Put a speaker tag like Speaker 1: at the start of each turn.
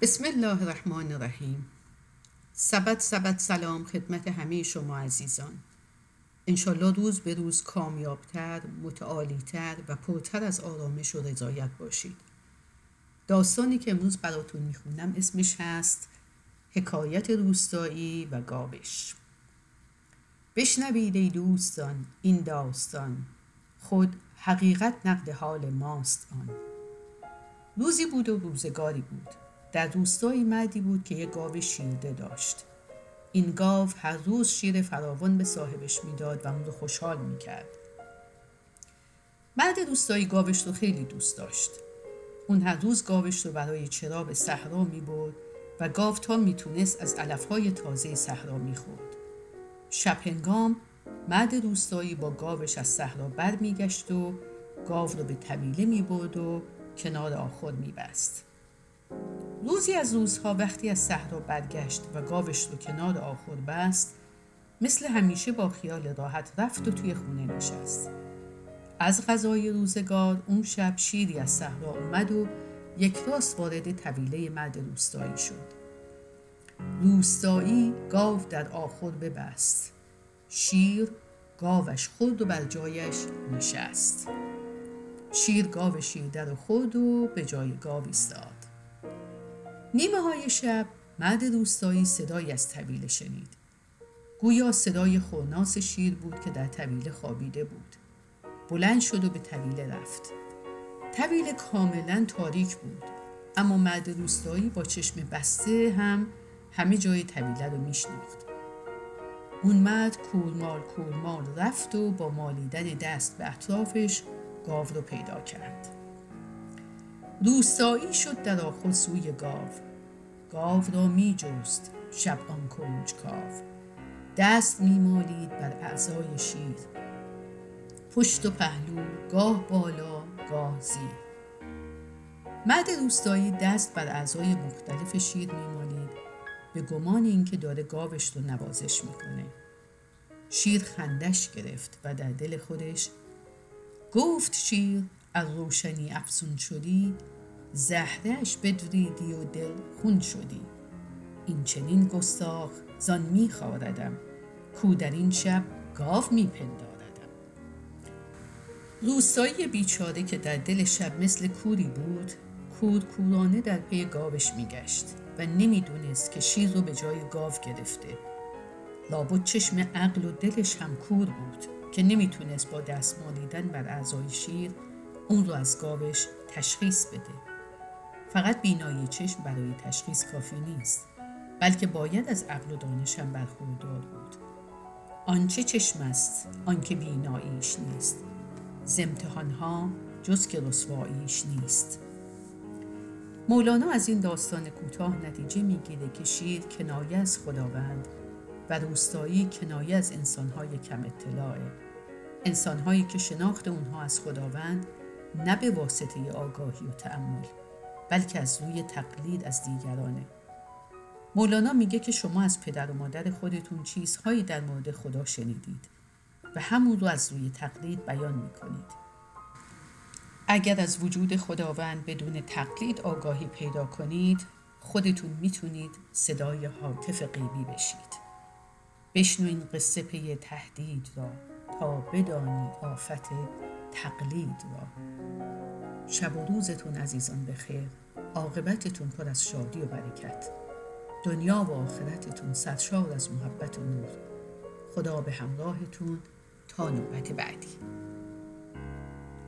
Speaker 1: بسم الله الرحمن الرحیم. سبت سبت سلام خدمت همه شما عزیزان. انشالله روز به روز کامیابتر، متعالیتر و پرتر از آرامش و رضایت باشید. داستانی که امروز براتون می‌خونم اسمش هست حکایت روستایی و گاوش بشنوید ای دوستان این داستان. خود حقیقت نقد حال ماست آن. روزی بود و روزگاری بود. در روستایی مردی بود که یک گاو شیرده داشت. این گاو هر روز شیر فراوان به صاحبش می‌داد و اون رو خوشحال می‌کرد. مرد روستایی گاوش رو خیلی دوست داشت. اون هر روز گاوش رو برای چرا به صحرا می‌برد و گاو تا می‌تونست از علفهای تازه صحرا می‌خورد. شب هنگام مرد روستایی با گاوش از صحرا بر میگشت و گاو رو به طویله می‌برد و کنار آخر میبست. روزی از روزها وقتی از صحرا برگشت و گاوش رو کنار آخر بست مثل همیشه با خیال راحت رفت و توی خونه نشست. از غذای روزگار اون شب شیری از صحرا اومد و یک راست وارد طویله مرد روستایی شد. روستایی گاو در آخر ببست. شیر گاوش خورد و بر جایش نشست. شیر گاو شیر رو خورد و به جای گاو ایستاد. نیمه های شب مرد روستایی صدایی از طویله شنید. گویا صدای خورناس شیر بود که در طویله خوابیده بود. بلند شد و به طویله رفت. طویله کاملا تاریک بود اما مرد روستایی با چشم بسته هم همه جای طویله رو میشناخت. اون مرد کورمال کورمال رفت و با مالیدن دست به اطرافش گاو رو پیدا کرد. روستایی شد در آخر سوی گاو. گاو را می جست شب آن کنج کاو. دست می مالید بر اعضای شیر. پشت و پهلو گاه بالا گاه زیر. مرد روستایی دست بر اعضای مختلف شیر می مالید به گمان اینکه داره گاوش رو نوازش می‌کنه. شیر خندش گرفت و در دل خودش گفت شیر از روشنی افزون شدی زهرش بدریدی و دل خون شدی. این چنین گستاخ زان می خواردم کو در این شب گاو می پنداردم روستایی بیچاره که در دل شب مثل کوری بود کور کورانه در پی گاوش میگشت و نمی‌دونست که شیر رو به جای گاو گرفته. لابد چشم عقل و دلش هم کور بود که نمی‌تونست با دست مالیدن بر اعضای شیر اون رو از گاوش تشخیص بده. فقط بینایی چشم برای تشخیص کافی نیست بلکه باید از عقل و دانش هم برخوردار بود. آنچه چشم است آنکه بیناییش نیست. ز ها جز که رسواییش نیست. مولانا از این داستان کوتاه نتیجه می‌گیره که شیر کنایه از خداوند و روستایی کنایه از انسانهای کم اطلاعه. انسانهایی که شناخت اونها از خداوند نه به واسطه آگاهی و تأمل. بلکه از روی تقلید از دیگرانه. مولانا میگه که شما از پدر و مادر خودتون چیزهایی در مورد خدا شنیدید و همون رو از روی تقلید بیان می‌کنید. اگر از وجود خداوند بدون تقلید آگاهی پیدا کنید خودتون می‌تونید صدای حاطف قیبی بشید. بشنو این قصه پی تهدید را تا بدانی آفت تقلید را. شب و روزتون عزیزان بخیر. عاقبتتون پر از شادی و برکت. دنیا و آخرتتون سرشار از محبت و نور. خدا به همراهتون تا نوبت بعدی.